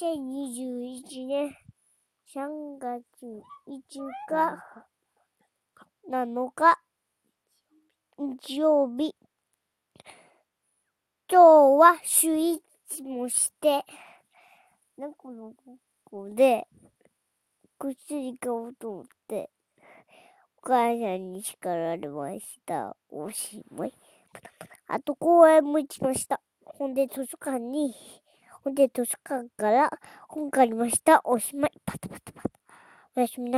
2021年3月5日、7日、日曜日。今日はスイッチもして、猫のここで、薬買おうと思って、お母さんに叱られました。おしまい。あと公園も行きました。ほんで図書館に、ほんで図書館から本借りました。おしまい。パタパタパタ。おやすみな